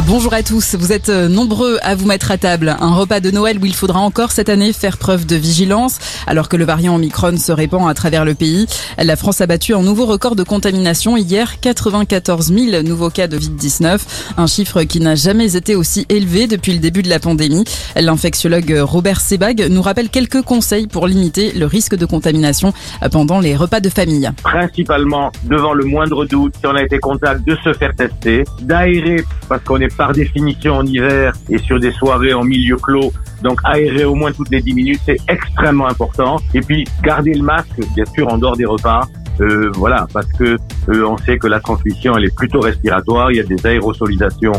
Bonjour à tous, vous êtes nombreux à vous mettre à table. Un repas de Noël où il faudra encore cette année faire preuve de vigilance alors que le variant Omicron se répand à travers le pays. La France a battu un nouveau record de contamination hier, 94 000 nouveaux cas de Covid-19, un chiffre qui n'a jamais été aussi élevé depuis le début de la pandémie. L'infectiologue Robert Sebag nous rappelle quelques conseils pour limiter le risque de contamination pendant les repas de famille. Principalement, devant le moindre doute, si on a été contact, de se faire tester, d'aérer parce qu'on par définition en hiver et sur des soirées en milieu clos. Donc aérer au moins toutes les 10 minutes, c'est extrêmement important. Et puis garder le masque, bien sûr, en dehors des repas. Euh, voilà, parce que euh, on sait que la transmission elle est plutôt respiratoire. Il y a des aérosolisations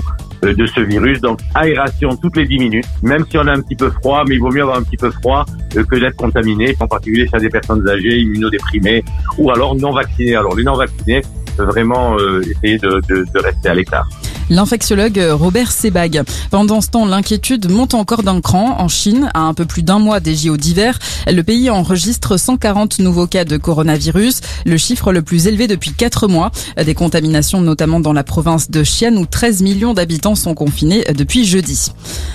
euh, de ce virus, donc aération toutes les 10 minutes. Même si on a un petit peu froid, mais il vaut mieux avoir un petit peu froid que d'être contaminé, en particulier chez des personnes âgées, immunodéprimées ou alors non vaccinées. Alors les non vaccinés, vraiment essayer de, rester à l'écart l'infectiologue Robert Sebag. Pendant ce temps, l'inquiétude monte encore d'un cran. En Chine, à un peu plus d'un mois des JO d'hiver, le pays enregistre 140 nouveaux cas de coronavirus, le chiffre le plus élevé depuis 4 mois. Des contaminations notamment dans la province de Xi'an où 13 millions d'habitants sont confinés depuis jeudi.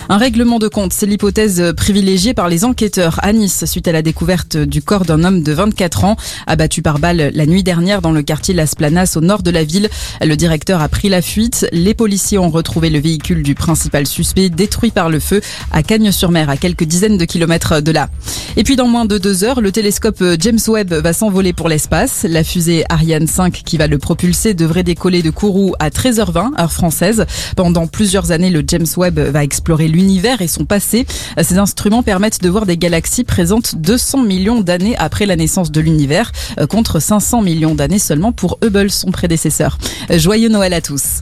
Un règlement de compte, c'est l'hypothèse privilégiée par les enquêteurs à Nice suite à la découverte du corps d'un homme de 24 ans abattu par balle la nuit dernière dans le quartier Las Planas au nord de la ville. Le directeur a pris la fuite. Policiers ont retrouvé le véhicule du principal suspect détruit par le feu à Cagnes-sur-Mer, à quelques dizaines de kilomètres de là. Et puis dans moins de deux heures, le télescope James Webb va s'envoler pour l'espace. La fusée Ariane 5 qui va le propulser devrait décoller de Kourou à 13h20, heure française. Pendant plusieurs années, le James Webb va explorer l'univers et son passé. Ces instruments permettent de voir des galaxies présentes 200 millions d'années après la naissance de l'univers, contre 500 millions d'années seulement pour Hubble, son prédécesseur. Joyeux Noël à tous.